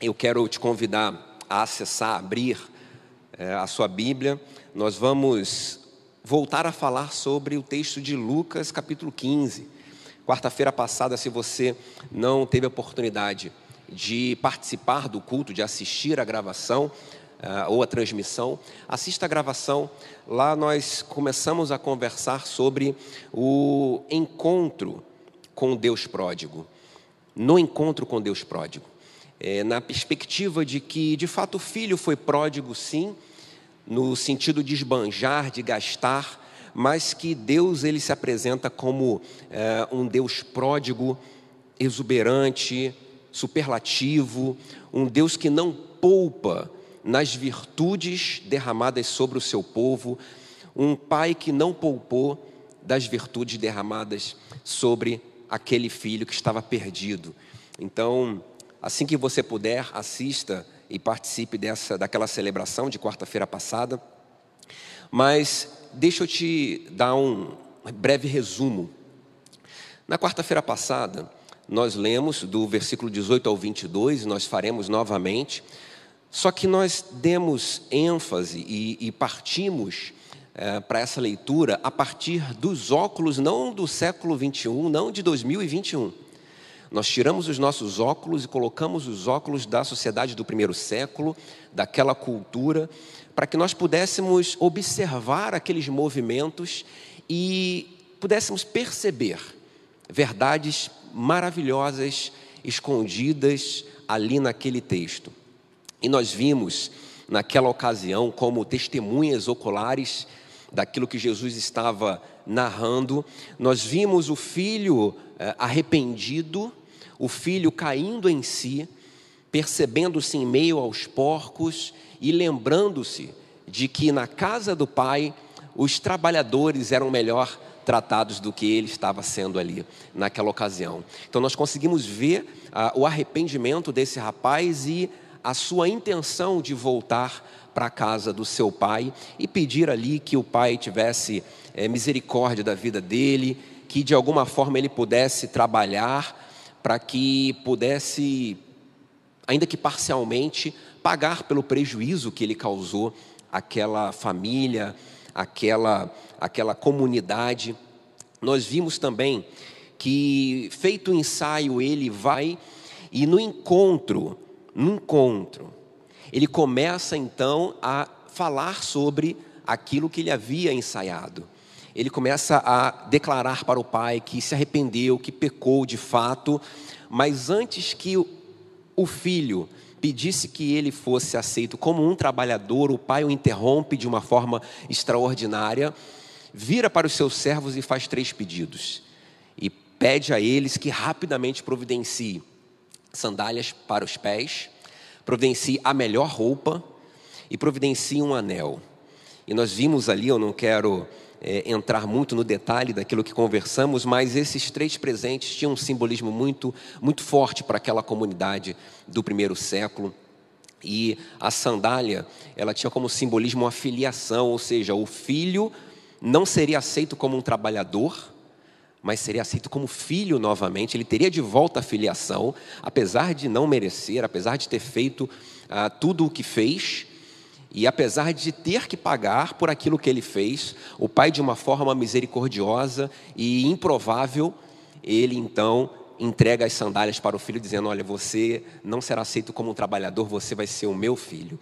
eu quero te convidar a acessar, abrir é, a sua Bíblia. Nós vamos voltar a falar sobre o texto de Lucas, capítulo 15. Quarta-feira passada, se você não teve a oportunidade de participar do culto, de assistir a gravação uh, ou a transmissão, assista a gravação. Lá nós começamos a conversar sobre o encontro com Deus pródigo. No encontro com Deus pródigo é, na perspectiva de que, de fato, o filho foi pródigo, sim, no sentido de esbanjar, de gastar, mas que Deus ele se apresenta como é, um Deus pródigo, exuberante, superlativo, um Deus que não poupa nas virtudes derramadas sobre o seu povo, um pai que não poupou das virtudes derramadas sobre aquele filho que estava perdido. Então, Assim que você puder, assista e participe dessa, daquela celebração de quarta-feira passada. Mas deixa eu te dar um breve resumo. Na quarta-feira passada, nós lemos do versículo 18 ao 22, nós faremos novamente, só que nós demos ênfase e, e partimos é, para essa leitura a partir dos óculos, não do século 21, não de 2021 nós tiramos os nossos óculos e colocamos os óculos da sociedade do primeiro século, daquela cultura, para que nós pudéssemos observar aqueles movimentos e pudéssemos perceber verdades maravilhosas escondidas ali naquele texto. E nós vimos naquela ocasião como testemunhas oculares daquilo que Jesus estava narrando, nós vimos o filho eh, arrependido o filho caindo em si, percebendo-se em meio aos porcos e lembrando-se de que na casa do pai os trabalhadores eram melhor tratados do que ele estava sendo ali naquela ocasião. Então nós conseguimos ver ah, o arrependimento desse rapaz e a sua intenção de voltar para a casa do seu pai e pedir ali que o pai tivesse é, misericórdia da vida dele, que de alguma forma ele pudesse trabalhar para que pudesse, ainda que parcialmente, pagar pelo prejuízo que ele causou àquela família, àquela, àquela comunidade. Nós vimos também que, feito o ensaio, ele vai e no encontro, no encontro, ele começa então a falar sobre aquilo que ele havia ensaiado ele começa a declarar para o pai que se arrependeu, que pecou de fato, mas antes que o filho pedisse que ele fosse aceito como um trabalhador, o pai o interrompe de uma forma extraordinária, vira para os seus servos e faz três pedidos. E pede a eles que rapidamente providencie sandálias para os pés, providencie a melhor roupa e providencie um anel. E nós vimos ali, eu não quero é, entrar muito no detalhe daquilo que conversamos, mas esses três presentes tinham um simbolismo muito, muito forte para aquela comunidade do primeiro século. E a sandália, ela tinha como simbolismo uma filiação, ou seja, o filho não seria aceito como um trabalhador, mas seria aceito como filho novamente, ele teria de volta a filiação, apesar de não merecer, apesar de ter feito ah, tudo o que fez, e apesar de ter que pagar por aquilo que ele fez, o pai, de uma forma misericordiosa e improvável, ele então entrega as sandálias para o filho, dizendo: Olha, você não será aceito como um trabalhador, você vai ser o meu filho.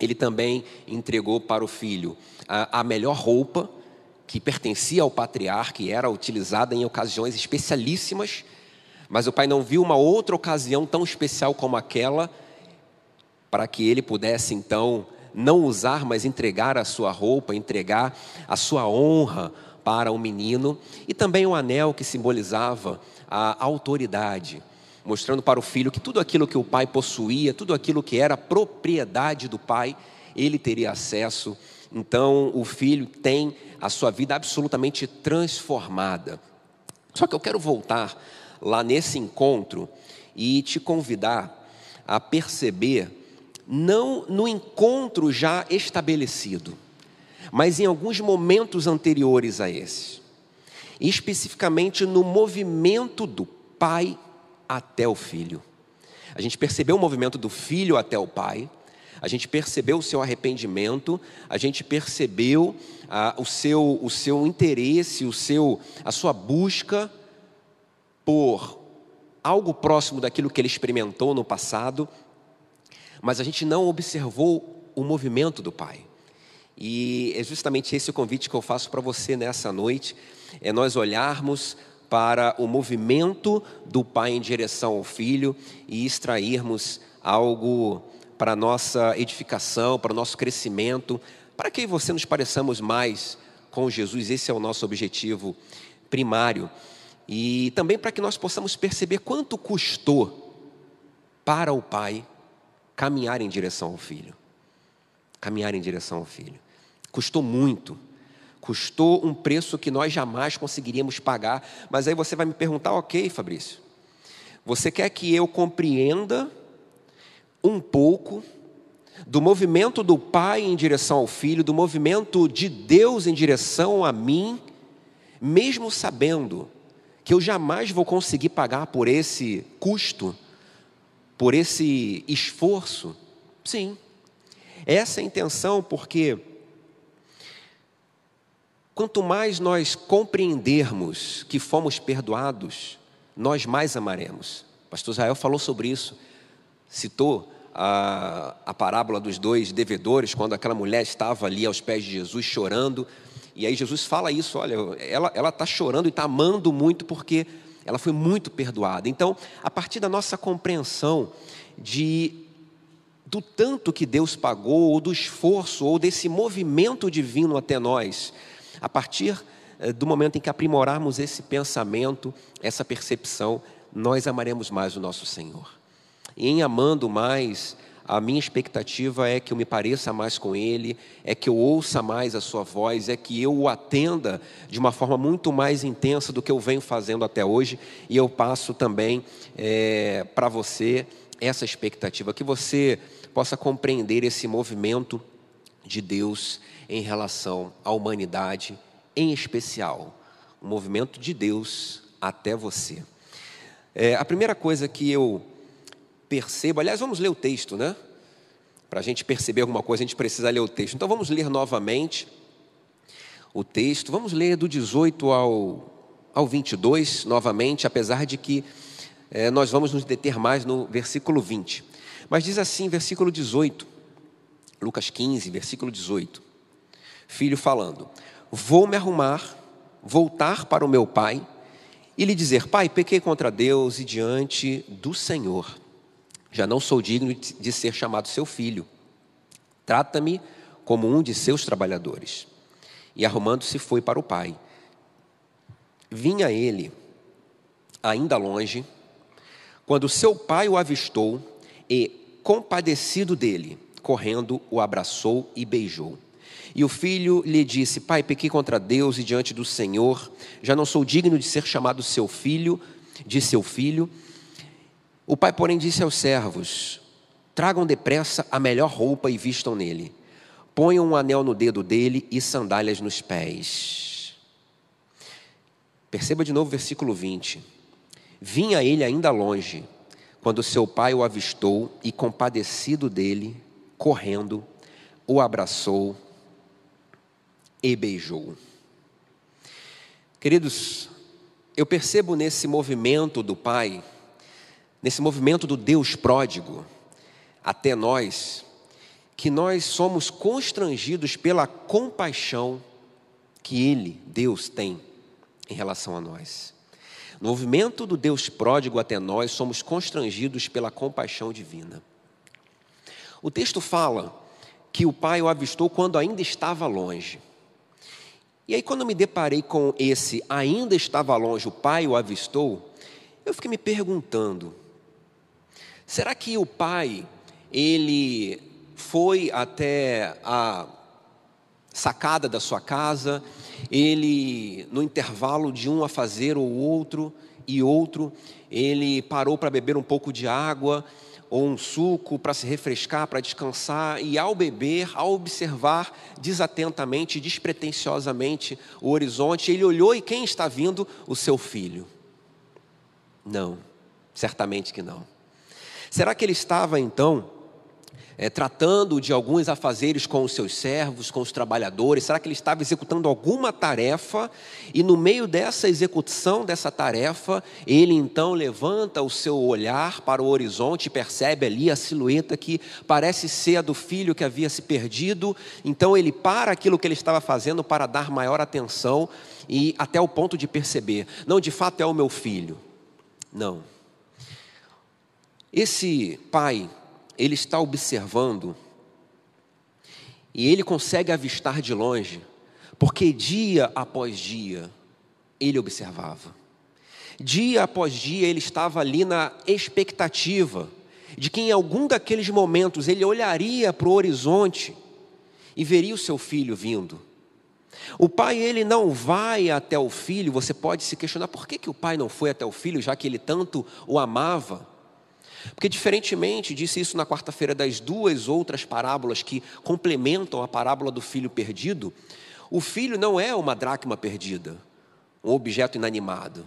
Ele também entregou para o filho a, a melhor roupa que pertencia ao patriarca e era utilizada em ocasiões especialíssimas, mas o pai não viu uma outra ocasião tão especial como aquela para que ele pudesse então não usar, mas entregar a sua roupa, entregar a sua honra para o menino, e também o anel que simbolizava a autoridade, mostrando para o filho que tudo aquilo que o pai possuía, tudo aquilo que era propriedade do pai, ele teria acesso. Então o filho tem a sua vida absolutamente transformada. Só que eu quero voltar lá nesse encontro e te convidar a perceber não no encontro já estabelecido, mas em alguns momentos anteriores a esse, especificamente no movimento do pai até o filho. A gente percebeu o movimento do filho até o pai, a gente percebeu o seu arrependimento, a gente percebeu ah, o, seu, o seu interesse, o seu, a sua busca por algo próximo daquilo que ele experimentou no passado, mas a gente não observou o movimento do pai. E é justamente esse o convite que eu faço para você nessa noite, é nós olharmos para o movimento do pai em direção ao filho e extrairmos algo para nossa edificação, para o nosso crescimento, para que você nos pareçamos mais com Jesus. Esse é o nosso objetivo primário. E também para que nós possamos perceber quanto custou para o pai caminhar em direção ao filho. Caminhar em direção ao filho. Custou muito Custou um preço que nós jamais conseguiríamos pagar. Mas aí você vai me perguntar, ok, Fabrício, você quer que eu compreenda um pouco do movimento do pai em direção ao filho, do movimento de Deus em direção a mim, mesmo sabendo que eu jamais vou conseguir pagar por esse custo, por esse esforço? Sim, essa é a intenção, porque Quanto mais nós compreendermos que fomos perdoados, nós mais amaremos. O pastor Israel falou sobre isso, citou a, a parábola dos dois devedores, quando aquela mulher estava ali aos pés de Jesus chorando, e aí Jesus fala isso: olha, ela está chorando e está amando muito porque ela foi muito perdoada. Então, a partir da nossa compreensão de do tanto que Deus pagou, ou do esforço, ou desse movimento divino até nós, a partir eh, do momento em que aprimorarmos esse pensamento, essa percepção, nós amaremos mais o nosso Senhor. E em amando mais, a minha expectativa é que eu me pareça mais com Ele, é que eu ouça mais a Sua voz, é que eu o atenda de uma forma muito mais intensa do que eu venho fazendo até hoje, e eu passo também é, para você essa expectativa, que você possa compreender esse movimento de Deus em relação à humanidade, em especial, o movimento de Deus até você. É, a primeira coisa que eu percebo, aliás, vamos ler o texto, né? Para a gente perceber alguma coisa, a gente precisa ler o texto. Então vamos ler novamente o texto. Vamos ler do 18 ao, ao 22 novamente, apesar de que é, nós vamos nos deter mais no versículo 20. Mas diz assim, versículo 18, Lucas 15, versículo 18 filho falando: Vou me arrumar, voltar para o meu pai e lhe dizer: Pai, pequei contra Deus e diante do Senhor. Já não sou digno de ser chamado seu filho. Trata-me como um de seus trabalhadores. E arrumando-se foi para o pai. Vinha ele, ainda longe, quando seu pai o avistou e, compadecido dele, correndo, o abraçou e beijou. E o filho lhe disse: Pai, pequei contra Deus e diante do Senhor, já não sou digno de ser chamado seu filho, de seu filho. O pai, porém, disse aos servos: Tragam depressa a melhor roupa e vistam nele. Ponham um anel no dedo dele e sandálias nos pés. Perceba de novo o versículo 20. Vinha ele ainda longe, quando seu pai o avistou e, compadecido dele, correndo, o abraçou e beijou. Queridos, eu percebo nesse movimento do Pai, nesse movimento do Deus pródigo, até nós, que nós somos constrangidos pela compaixão que Ele, Deus, tem em relação a nós. No movimento do Deus pródigo até nós, somos constrangidos pela compaixão divina. O texto fala que o pai o avistou quando ainda estava longe. E aí, quando me deparei com esse ainda estava longe, o pai o avistou, eu fiquei me perguntando: será que o pai, ele foi até a sacada da sua casa, ele, no intervalo de um a fazer ou outro e outro, ele parou para beber um pouco de água, ou um suco para se refrescar, para descansar, e ao beber, ao observar desatentamente, despretensiosamente o horizonte, ele olhou e quem está vindo? O seu filho. Não, certamente que não. Será que ele estava então é, tratando de alguns afazeres com os seus servos, com os trabalhadores? Será que ele estava executando alguma tarefa e no meio dessa execução dessa tarefa, ele então levanta o seu olhar para o horizonte e percebe ali a silhueta que parece ser a do filho que havia se perdido? Então ele para aquilo que ele estava fazendo para dar maior atenção e até o ponto de perceber: não, de fato é o meu filho. Não. Esse pai, ele está observando e ele consegue avistar de longe, porque dia após dia ele observava. Dia após dia ele estava ali na expectativa de que em algum daqueles momentos ele olharia para o horizonte e veria o seu filho vindo. O pai ele não vai até o filho, você pode se questionar por que, que o pai não foi até o filho, já que ele tanto o amava. Porque, diferentemente, disse isso na quarta-feira das duas outras parábolas que complementam a parábola do filho perdido, o filho não é uma dracma perdida, um objeto inanimado.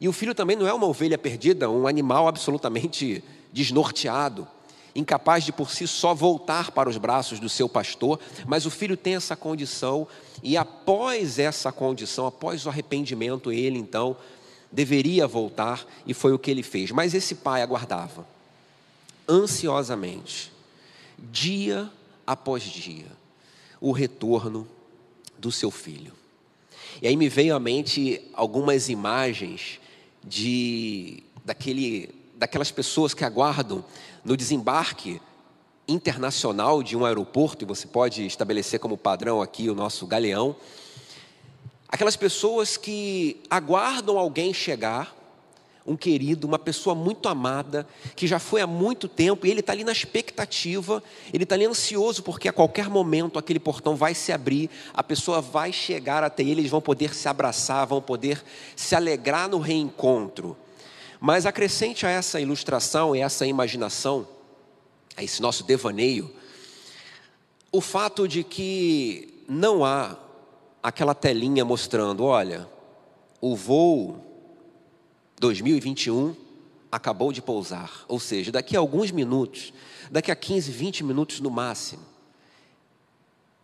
E o filho também não é uma ovelha perdida, um animal absolutamente desnorteado, incapaz de por si só voltar para os braços do seu pastor, mas o filho tem essa condição, e após essa condição, após o arrependimento, ele então deveria voltar e foi o que ele fez. Mas esse pai aguardava ansiosamente, dia após dia, o retorno do seu filho. E aí me veio à mente algumas imagens de daquele, daquelas pessoas que aguardam no desembarque internacional de um aeroporto, e você pode estabelecer como padrão aqui o nosso galeão. Aquelas pessoas que aguardam alguém chegar, um querido, uma pessoa muito amada, que já foi há muito tempo, e ele está ali na expectativa, ele está ali ansioso, porque a qualquer momento aquele portão vai se abrir, a pessoa vai chegar até ele, eles vão poder se abraçar, vão poder se alegrar no reencontro. Mas acrescente a essa ilustração e essa imaginação, a esse nosso devaneio, o fato de que não há aquela telinha mostrando: olha, o voo 2021 acabou de pousar. Ou seja, daqui a alguns minutos, daqui a 15, 20 minutos no máximo,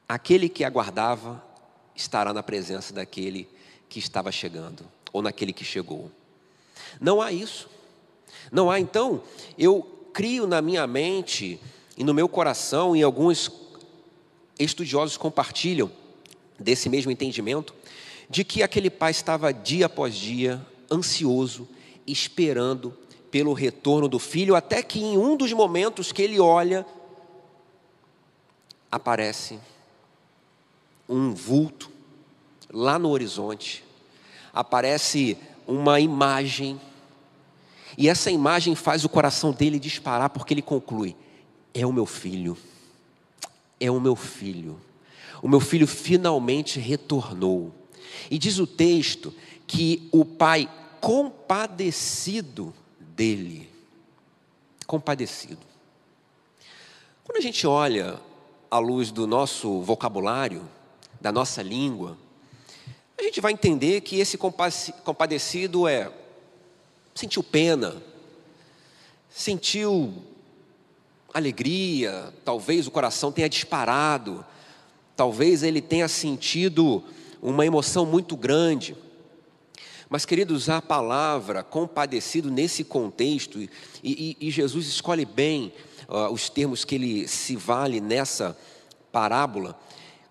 aquele que aguardava estará na presença daquele que estava chegando, ou naquele que chegou. Não há isso. Não há, então, eu crio na minha mente e no meu coração, e alguns estudiosos compartilham, desse mesmo entendimento, de que aquele pai estava dia após dia ansioso, esperando pelo retorno do filho, até que em um dos momentos que ele olha, aparece um vulto lá no horizonte, aparece uma imagem, e essa imagem faz o coração dele disparar, porque ele conclui: é o meu filho, é o meu filho. O meu filho finalmente retornou. E diz o texto que o pai compadecido dele, compadecido. Quando a gente olha à luz do nosso vocabulário, da nossa língua, a gente vai entender que esse compadecido é sentiu pena, sentiu alegria, talvez o coração tenha disparado, Talvez ele tenha sentido uma emoção muito grande. Mas, queridos, a palavra compadecido nesse contexto, e, e, e Jesus escolhe bem uh, os termos que ele se vale nessa parábola.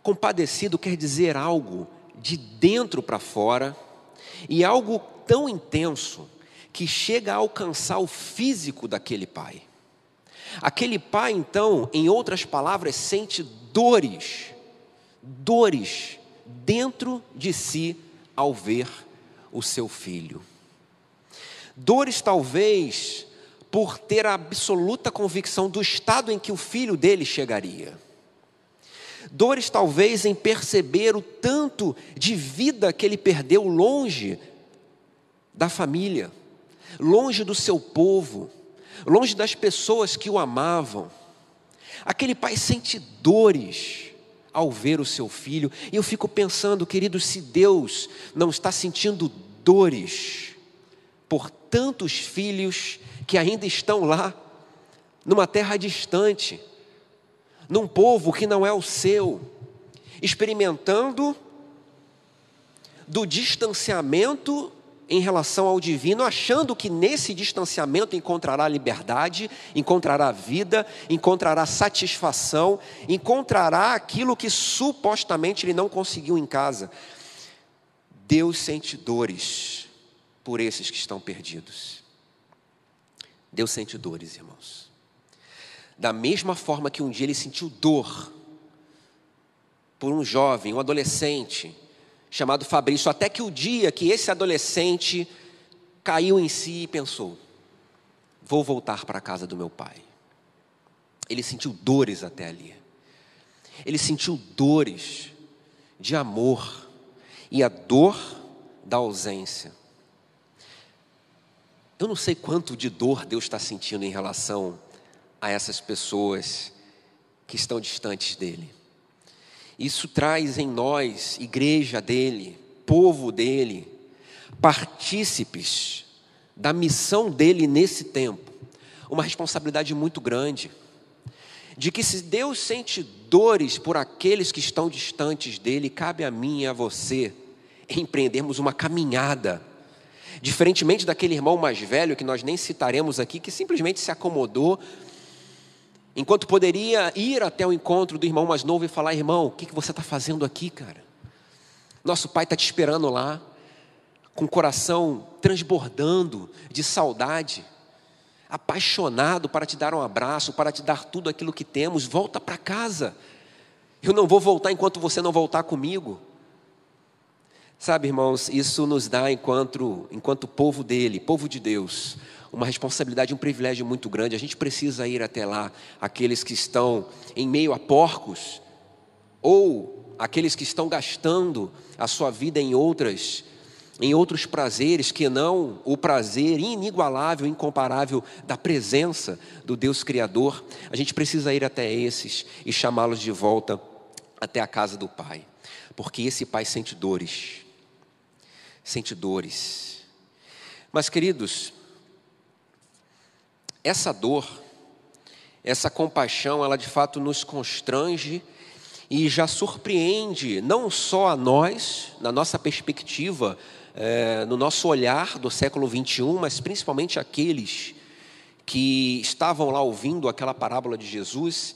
Compadecido quer dizer algo de dentro para fora, e algo tão intenso que chega a alcançar o físico daquele pai. Aquele pai, então, em outras palavras, sente dores dores dentro de si ao ver o seu filho. Dores, talvez, por ter a absoluta convicção do estado em que o filho dele chegaria. Dores, talvez, em perceber o tanto de vida que ele perdeu longe da família, longe do seu povo, longe das pessoas que o amavam. Aquele pai sente dores ao ver o seu filho. E eu fico pensando, querido, se Deus não está sentindo dores por tantos filhos que ainda estão lá numa terra distante, num povo que não é o seu, experimentando do distanciamento em relação ao divino, achando que nesse distanciamento encontrará liberdade, encontrará vida, encontrará satisfação, encontrará aquilo que supostamente ele não conseguiu em casa. Deus sente dores por esses que estão perdidos. Deus sente dores, irmãos. Da mesma forma que um dia ele sentiu dor por um jovem, um adolescente, chamado Fabrício, até que o dia que esse adolescente caiu em si e pensou: vou voltar para a casa do meu pai. Ele sentiu dores até ali. Ele sentiu dores de amor e a dor da ausência. Eu não sei quanto de dor Deus está sentindo em relação a essas pessoas que estão distantes dele. Isso traz em nós, igreja dele, povo dele, partícipes da missão dele nesse tempo, uma responsabilidade muito grande. De que se Deus sente dores por aqueles que estão distantes dele, cabe a mim e a você empreendermos uma caminhada. Diferentemente daquele irmão mais velho que nós nem citaremos aqui, que simplesmente se acomodou Enquanto poderia ir até o encontro do irmão mais novo e falar: irmão, o que você está fazendo aqui, cara? Nosso pai está te esperando lá, com o coração transbordando de saudade, apaixonado para te dar um abraço, para te dar tudo aquilo que temos. Volta para casa. Eu não vou voltar enquanto você não voltar comigo. Sabe, irmãos, isso nos dá, enquanto, enquanto povo dele, povo de Deus, uma responsabilidade, um privilégio muito grande. A gente precisa ir até lá, aqueles que estão em meio a porcos, ou aqueles que estão gastando a sua vida em outras em outros prazeres que não o prazer inigualável, incomparável da presença do Deus Criador. A gente precisa ir até esses e chamá-los de volta até a casa do Pai, porque esse Pai sente dores, sente dores. Mas, queridos, essa dor, essa compaixão, ela de fato nos constrange e já surpreende não só a nós, na nossa perspectiva, é, no nosso olhar do século 21, mas principalmente aqueles que estavam lá ouvindo aquela parábola de Jesus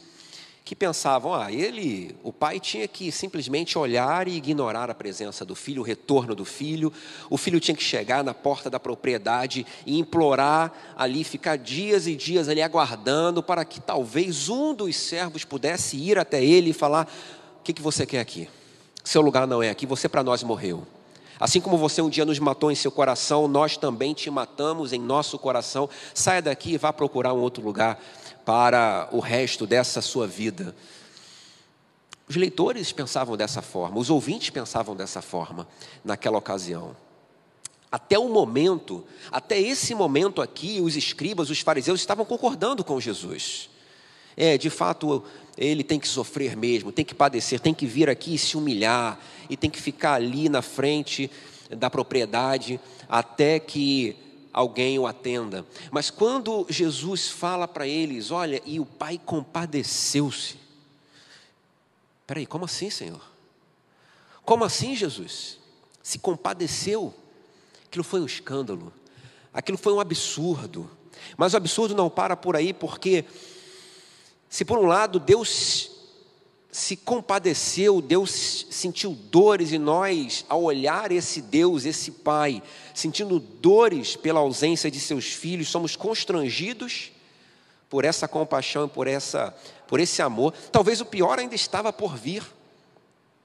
que pensavam, ah, ele, o pai tinha que simplesmente olhar e ignorar a presença do filho, o retorno do filho. O filho tinha que chegar na porta da propriedade e implorar ali, ficar dias e dias ali aguardando para que talvez um dos servos pudesse ir até ele e falar: "O que que você quer aqui? Seu lugar não é aqui, você para nós morreu." Assim como você um dia nos matou em seu coração, nós também te matamos em nosso coração. Saia daqui e vá procurar um outro lugar para o resto dessa sua vida. Os leitores pensavam dessa forma, os ouvintes pensavam dessa forma naquela ocasião. Até o momento, até esse momento aqui, os escribas, os fariseus estavam concordando com Jesus. É, de fato, ele tem que sofrer mesmo, tem que padecer, tem que vir aqui e se humilhar, e tem que ficar ali na frente da propriedade até que alguém o atenda. Mas quando Jesus fala para eles, olha, e o pai compadeceu-se. Espera aí, como assim, Senhor? Como assim, Jesus? Se compadeceu? Aquilo foi um escândalo, aquilo foi um absurdo. Mas o absurdo não para por aí, porque, se por um lado Deus se compadeceu, Deus sentiu dores, e nós, ao olhar esse Deus, esse Pai, sentindo dores pela ausência de seus filhos, somos constrangidos por essa compaixão, por, essa, por esse amor. Talvez o pior ainda estava por vir,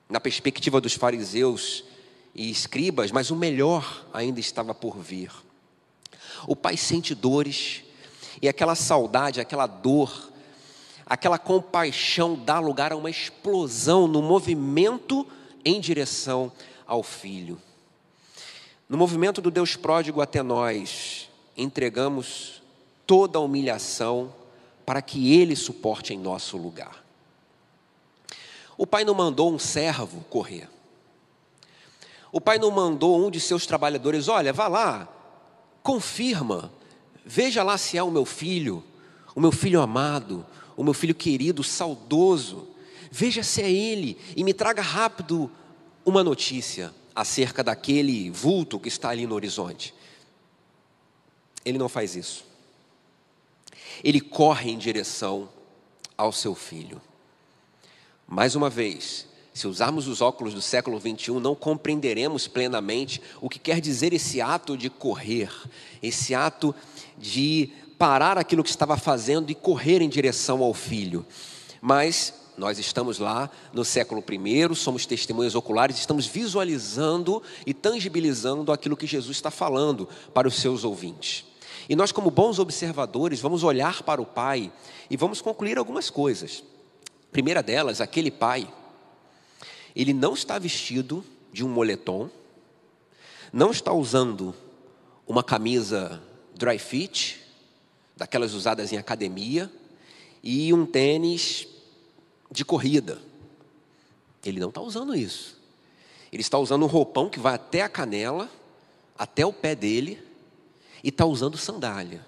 na perspectiva dos fariseus e escribas, mas o melhor ainda estava por vir. O Pai sente dores, e aquela saudade, aquela dor, aquela compaixão dá lugar a uma explosão no movimento em direção ao filho. No movimento do Deus pródigo até nós, entregamos toda a humilhação para que ele suporte em nosso lugar. O pai não mandou um servo correr. O pai não mandou um de seus trabalhadores, olha, vá lá, confirma, veja lá se é o meu filho, o meu filho amado, o meu filho querido, saudoso. Veja se é ele e me traga rápido uma notícia acerca daquele vulto que está ali no horizonte. Ele não faz isso. Ele corre em direção ao seu filho. Mais uma vez, se usarmos os óculos do século 21, não compreenderemos plenamente o que quer dizer esse ato de correr, esse ato de parar aquilo que estava fazendo e correr em direção ao filho. Mas nós estamos lá no século I, somos testemunhas oculares, estamos visualizando e tangibilizando aquilo que Jesus está falando para os seus ouvintes. E nós, como bons observadores, vamos olhar para o Pai e vamos concluir algumas coisas. primeira delas, aquele Pai ele não está vestido de um moletom, não está usando uma camisa dry fit, daquelas usadas em academia, e um tênis de corrida. Ele não está usando isso. Ele está usando um roupão que vai até a canela, até o pé dele, e está usando sandália.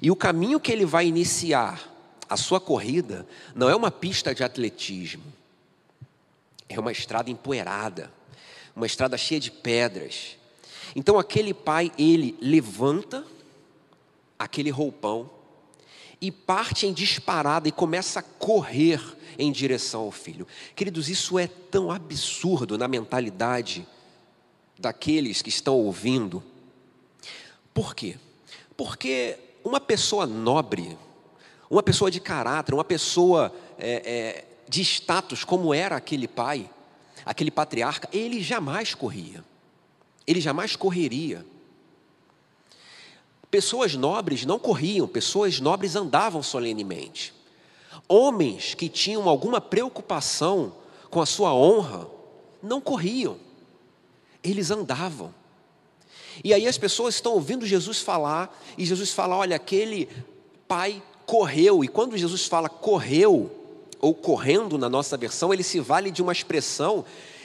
E o caminho que ele vai iniciar a sua corrida não é uma pista de atletismo, é uma estrada empoeirada, uma estrada cheia de pedras. Então aquele pai, ele levanta aquele roupão e parte em disparada e começa a correr em direção ao filho. Queridos, isso é tão absurdo na mentalidade daqueles que estão ouvindo. Por quê? Porque uma pessoa nobre, uma pessoa de caráter, uma pessoa é, é, de status como era aquele pai, aquele patriarca, ele jamais corria. Ele jamais correria. Pessoas nobres não corriam, pessoas nobres andavam solenemente. Homens que tinham alguma preocupação com a sua honra não corriam, eles andavam. E aí as pessoas estão ouvindo Jesus falar, e Jesus fala: olha, aquele pai correu, e quando Jesus fala correu, ou correndo na nossa versão, ele se vale de uma expressão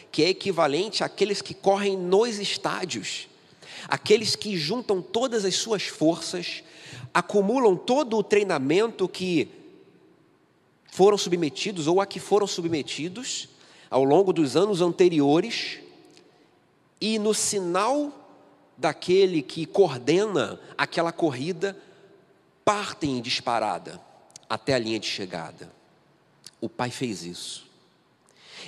que é equivalente àqueles que correm nos estádios, aqueles que juntam todas as suas forças, acumulam todo o treinamento que foram submetidos ou a que foram submetidos ao longo dos anos anteriores, e no sinal daquele que coordena aquela corrida, partem em disparada até a linha de chegada. O pai fez isso.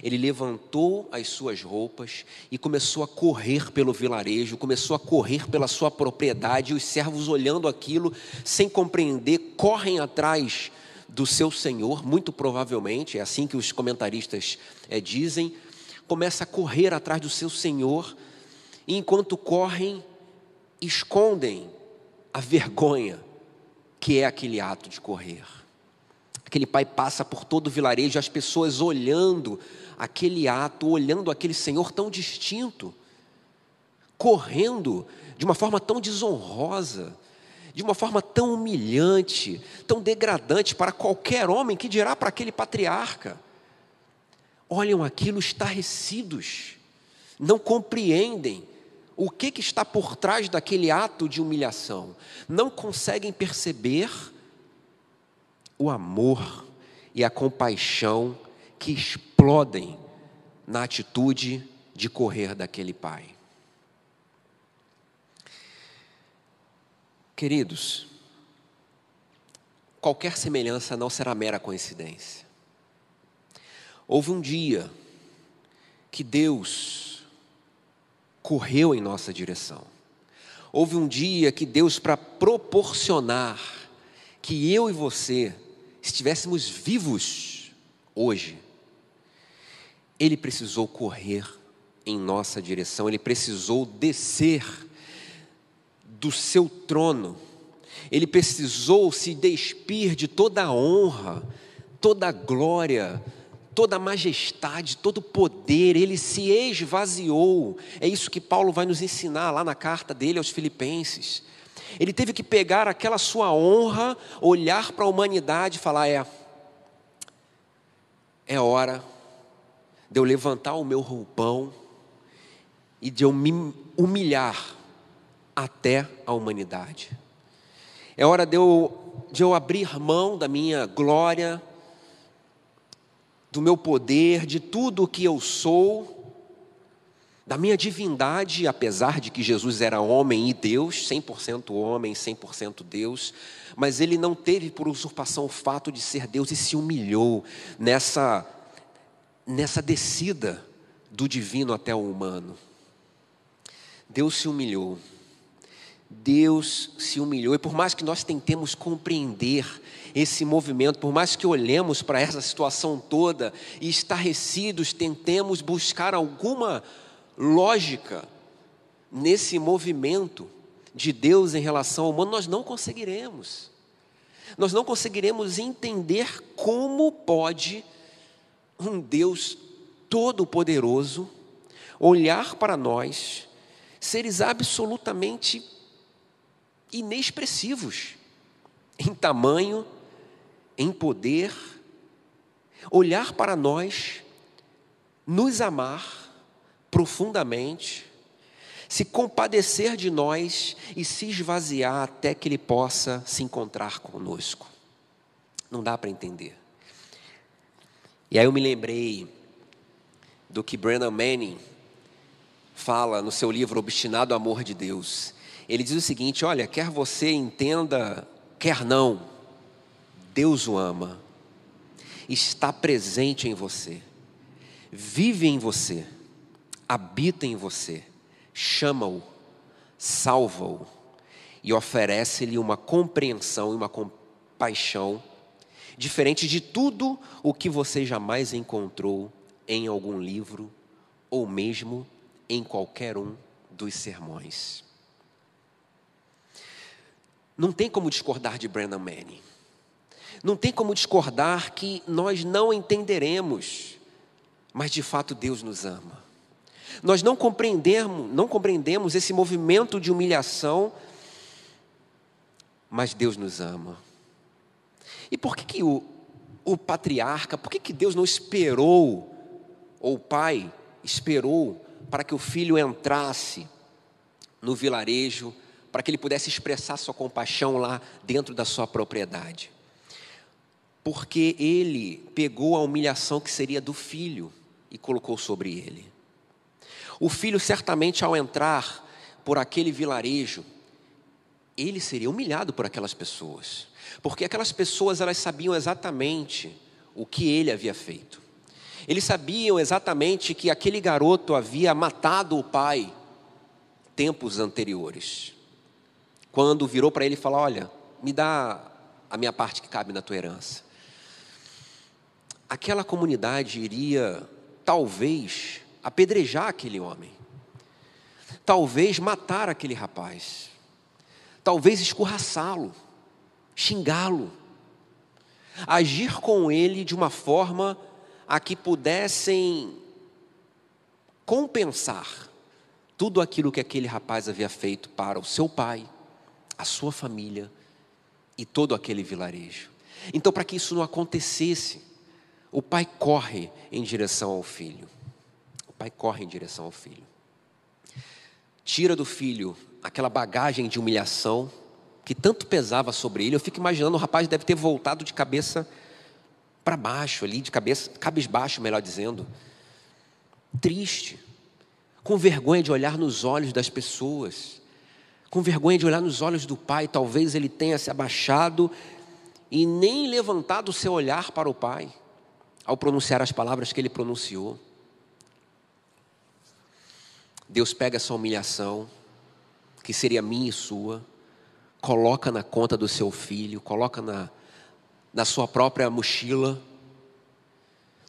Ele levantou as suas roupas e começou a correr pelo vilarejo, começou a correr pela sua propriedade, e os servos olhando aquilo, sem compreender, correm atrás do seu senhor, muito provavelmente, é assim que os comentaristas é, dizem, começa a correr atrás do seu senhor, e enquanto correm, escondem a vergonha que é aquele ato de correr. Aquele pai passa por todo o vilarejo, as pessoas olhando aquele ato, olhando aquele Senhor tão distinto, correndo de uma forma tão desonrosa, de uma forma tão humilhante, tão degradante para qualquer homem, que dirá para aquele patriarca. Olham aquilo estarrecidos, não compreendem o que, que está por trás daquele ato de humilhação, não conseguem perceber o amor e a compaixão que explodem na atitude de correr daquele pai. Queridos, qualquer semelhança não será mera coincidência. Houve um dia que Deus correu em nossa direção. Houve um dia que Deus, para proporcionar que eu e você estivéssemos vivos hoje, ele precisou correr em nossa direção, ele precisou descer do seu trono, ele precisou se despir de toda a honra, toda a glória, toda a majestade, todo o poder, ele se esvaziou. É isso que Paulo vai nos ensinar lá na carta dele aos Filipenses. Ele teve que pegar aquela sua honra, olhar para a humanidade e falar: é, é hora de eu levantar o meu roupão e de eu me humilhar até a humanidade. É hora de eu de eu abrir mão da minha glória, do meu poder, de tudo o que eu sou, da minha divindade, apesar de que Jesus era homem e Deus, 100% homem, 100% Deus, mas ele não teve por usurpação o fato de ser Deus e se humilhou nessa nessa descida do divino até o humano. Deus se humilhou. Deus se humilhou, e por mais que nós tentemos compreender esse movimento, por mais que olhemos para essa situação toda e estarrecidos, tentemos buscar alguma lógica nesse movimento de Deus em relação ao humano, nós não conseguiremos. Nós não conseguiremos entender como pode um Deus todo-poderoso olhar para nós, seres absolutamente inexpressivos em tamanho, em poder, olhar para nós, nos amar profundamente, se compadecer de nós e se esvaziar até que Ele possa se encontrar conosco. Não dá para entender. E aí eu me lembrei do que Brennan Manning fala no seu livro Obstinado Amor de Deus. Ele diz o seguinte: olha, quer você entenda, quer não, Deus o ama, está presente em você, vive em você, habita em você, chama-o, salva-o e oferece-lhe uma compreensão e uma compaixão diferente de tudo o que você jamais encontrou em algum livro ou mesmo em qualquer um dos sermões. Não tem como discordar de Brandon Manning. Não tem como discordar que nós não entenderemos, mas de fato Deus nos ama. Nós não compreendemos, não compreendemos esse movimento de humilhação, mas Deus nos ama. E por que, que o, o patriarca, por que, que Deus não esperou, ou o pai esperou, para que o filho entrasse no vilarejo para que ele pudesse expressar sua compaixão lá dentro da sua propriedade. Porque ele pegou a humilhação que seria do filho e colocou sobre ele. O filho, certamente, ao entrar por aquele vilarejo, ele seria humilhado por aquelas pessoas, porque aquelas pessoas elas sabiam exatamente o que ele havia feito. Eles sabiam exatamente que aquele garoto havia matado o pai tempos anteriores quando virou para ele e falou: Olha, me dá a minha parte que cabe na tua herança. Aquela comunidade iria, talvez, apedrejar aquele homem, talvez matar aquele rapaz, talvez escorraçá-lo, xingá-lo, agir com ele de uma forma a que pudessem compensar tudo aquilo que aquele rapaz havia feito para o seu pai, a sua família e todo aquele vilarejo. Então, para que isso não acontecesse, o pai corre em direção ao filho. Pai corre em direção ao filho. Tira do filho aquela bagagem de humilhação que tanto pesava sobre ele. Eu fico imaginando o rapaz deve ter voltado de cabeça para baixo ali, de cabeça, cabisbaixo, melhor dizendo, triste, com vergonha de olhar nos olhos das pessoas com vergonha de olhar nos olhos do pai, talvez ele tenha se abaixado e nem levantado o seu olhar para o pai ao pronunciar as palavras que ele pronunciou. Deus pega essa humilhação, que seria minha e sua, coloca na conta do seu filho, coloca na, na sua própria mochila,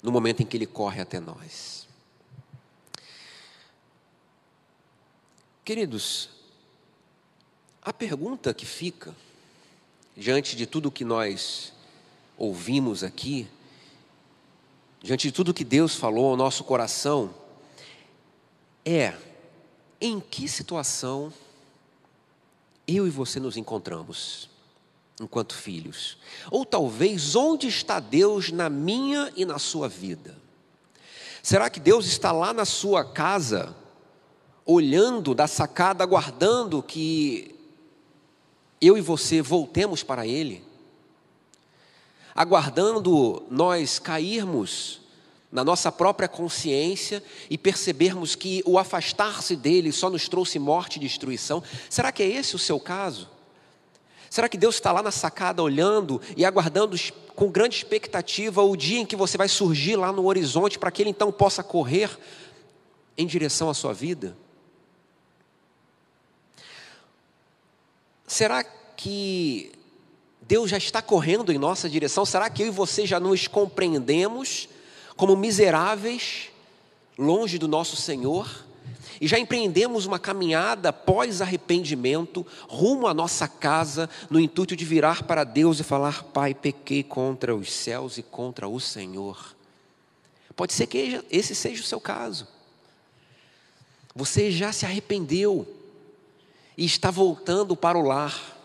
no momento em que ele corre até nós. Queridos, a pergunta que fica, diante de tudo que nós ouvimos aqui, diante de tudo que Deus falou ao nosso coração, é: em que situação eu e você nos encontramos enquanto filhos? Ou talvez onde está Deus na minha e na sua vida? Será que Deus está lá na sua casa, olhando da sacada, aguardando que eu e você voltemos para Ele aguardando nós cairmos na nossa própria consciência e percebermos que o afastar-se dele só nos trouxe morte e destruição? Será que é esse o seu caso? Será que Deus está lá na sacada olhando e aguardando com grande expectativa o dia em que você vai surgir lá no horizonte para que Ele então possa correr em direção à sua vida? Será que Deus já está correndo em nossa direção? Será que eu e você já nos compreendemos como miseráveis, longe do nosso Senhor? e já empreendemos uma caminhada pós-arrependimento rumo à nossa casa, no intuito de virar para Deus e falar: Pai, pequei contra os céus e contra o Senhor. Pode ser que esse seja o seu caso. Você já se arrependeu e está voltando para o lar.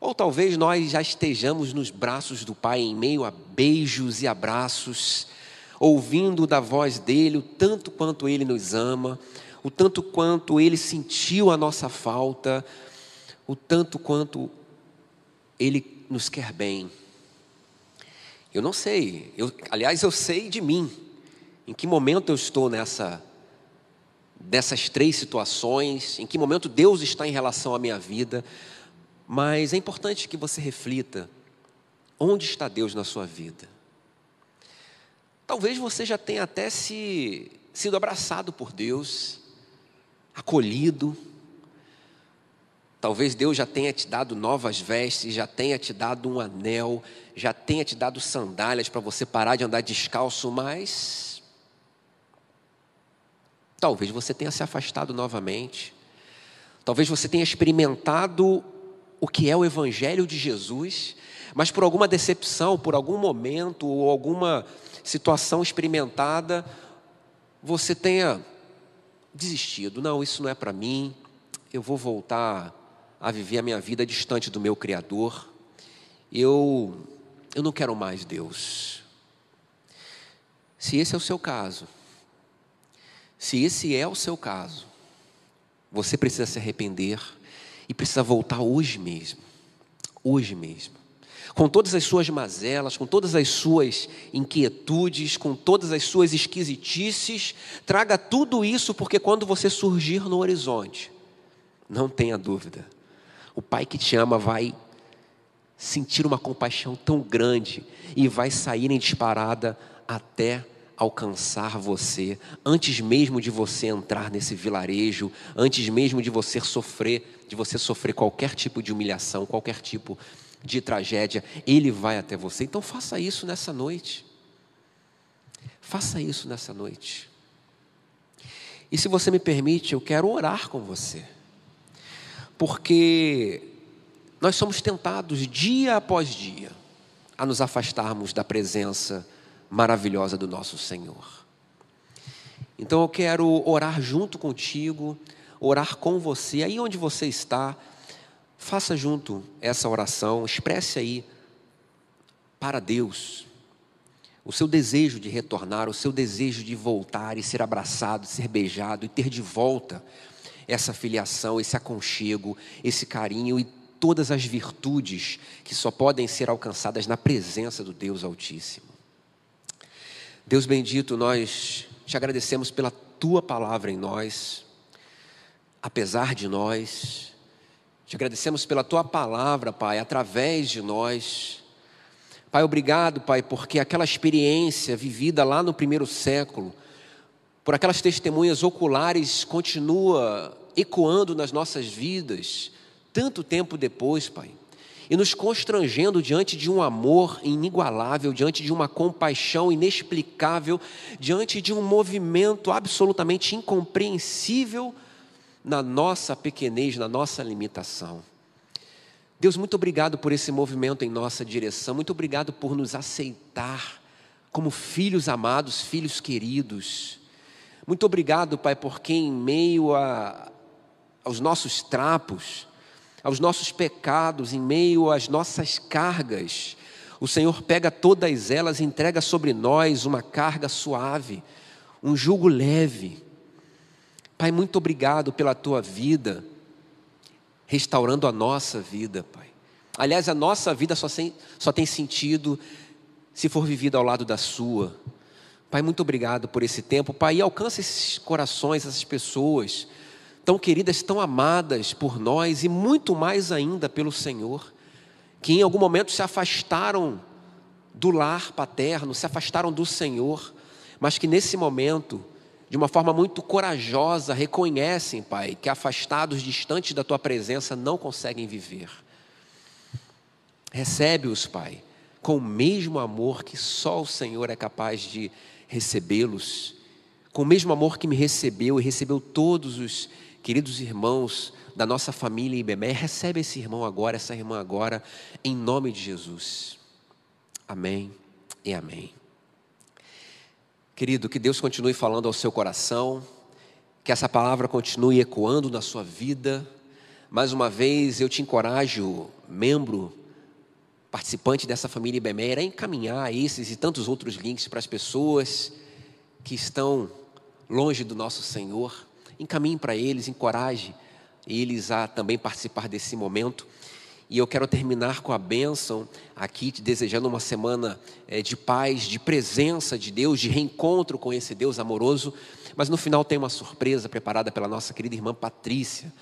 Ou talvez nós já estejamos nos braços do Pai em meio a beijos e abraços ouvindo da voz dele o tanto quanto ele nos ama, o tanto quanto ele sentiu a nossa falta, o tanto quanto ele nos quer bem. Eu não sei, eu, aliás, eu sei de mim, em que momento eu estou nessa dessas três situações, em que momento Deus está em relação à minha vida, mas é importante que você reflita: onde está Deus na sua vida? Talvez você já tenha até se, sido abraçado por Deus, acolhido. Talvez Deus já tenha te dado novas vestes, já tenha te dado um anel, já tenha te dado sandálias para você parar de andar descalço, mas talvez você tenha se afastado novamente. Talvez você tenha experimentado o que é o Evangelho de Jesus, mas por alguma decepção, por algum momento ou alguma situação experimentada, você tenha desistido. Não, isso não é para mim. Eu vou voltar a viver a minha vida distante do meu Criador. Eu, eu não quero mais Deus. Se esse é o seu caso, se esse é o seu caso, você precisa se arrepender e precisa voltar hoje mesmo. Hoje mesmo com todas as suas mazelas, com todas as suas inquietudes, com todas as suas esquisitices, traga tudo isso, porque quando você surgir no horizonte, não tenha dúvida, o Pai que te ama vai sentir uma compaixão tão grande e vai sair em disparada até alcançar você, antes mesmo de você entrar nesse vilarejo, antes mesmo de você sofrer, de você sofrer qualquer tipo de humilhação, qualquer tipo de de tragédia, Ele vai até você. Então faça isso nessa noite. Faça isso nessa noite. E se você me permite, eu quero orar com você. Porque nós somos tentados dia após dia a nos afastarmos da presença maravilhosa do nosso Senhor. Então eu quero orar junto contigo, orar com você, aí onde você está Faça junto essa oração, expresse aí para Deus o seu desejo de retornar, o seu desejo de voltar e ser abraçado, ser beijado e ter de volta essa filiação, esse aconchego, esse carinho e todas as virtudes que só podem ser alcançadas na presença do Deus Altíssimo. Deus bendito, nós te agradecemos pela tua palavra em nós, apesar de nós, te agradecemos pela tua palavra, Pai, através de nós. Pai, obrigado, Pai, porque aquela experiência vivida lá no primeiro século, por aquelas testemunhas oculares, continua ecoando nas nossas vidas, tanto tempo depois, Pai, e nos constrangendo diante de um amor inigualável, diante de uma compaixão inexplicável, diante de um movimento absolutamente incompreensível na nossa pequenez, na nossa limitação. Deus, muito obrigado por esse movimento em nossa direção, muito obrigado por nos aceitar como filhos amados, filhos queridos. Muito obrigado, Pai, porque em meio a, aos nossos trapos, aos nossos pecados, em meio às nossas cargas, o Senhor pega todas elas e entrega sobre nós uma carga suave, um jugo leve Pai, muito obrigado pela tua vida, restaurando a nossa vida, Pai. Aliás, a nossa vida só, sem, só tem sentido se for vivida ao lado da sua. Pai, muito obrigado por esse tempo. Pai, alcança esses corações, essas pessoas tão queridas, tão amadas por nós e muito mais ainda pelo Senhor, que em algum momento se afastaram do lar paterno, se afastaram do Senhor, mas que nesse momento, de uma forma muito corajosa, reconhecem, Pai, que afastados, distantes da tua presença, não conseguem viver. Recebe-os, Pai, com o mesmo amor que só o Senhor é capaz de recebê-los, com o mesmo amor que me recebeu e recebeu todos os queridos irmãos da nossa família Bemé, recebe esse irmão agora, essa irmã agora, em nome de Jesus. Amém e amém. Querido, que Deus continue falando ao seu coração, que essa palavra continue ecoando na sua vida. Mais uma vez, eu te encorajo, membro, participante dessa família IBMER, a encaminhar esses e tantos outros links para as pessoas que estão longe do nosso Senhor encaminhe para eles, encoraje eles a também participar desse momento. E eu quero terminar com a bênção aqui, te desejando uma semana é, de paz, de presença de Deus, de reencontro com esse Deus amoroso. Mas no final tem uma surpresa preparada pela nossa querida irmã Patrícia.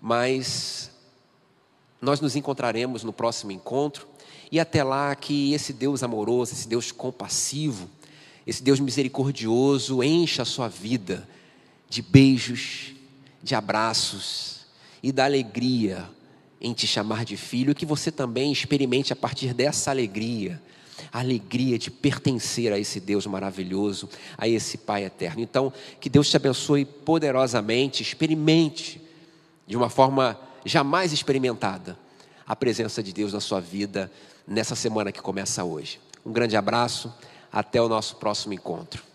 Mas nós nos encontraremos no próximo encontro. E até lá, que esse Deus amoroso, esse Deus compassivo, esse Deus misericordioso encha a sua vida de beijos, de abraços e da alegria em te chamar de filho, que você também experimente a partir dessa alegria, a alegria de pertencer a esse Deus maravilhoso, a esse Pai eterno. Então, que Deus te abençoe poderosamente, experimente de uma forma jamais experimentada a presença de Deus na sua vida nessa semana que começa hoje. Um grande abraço, até o nosso próximo encontro.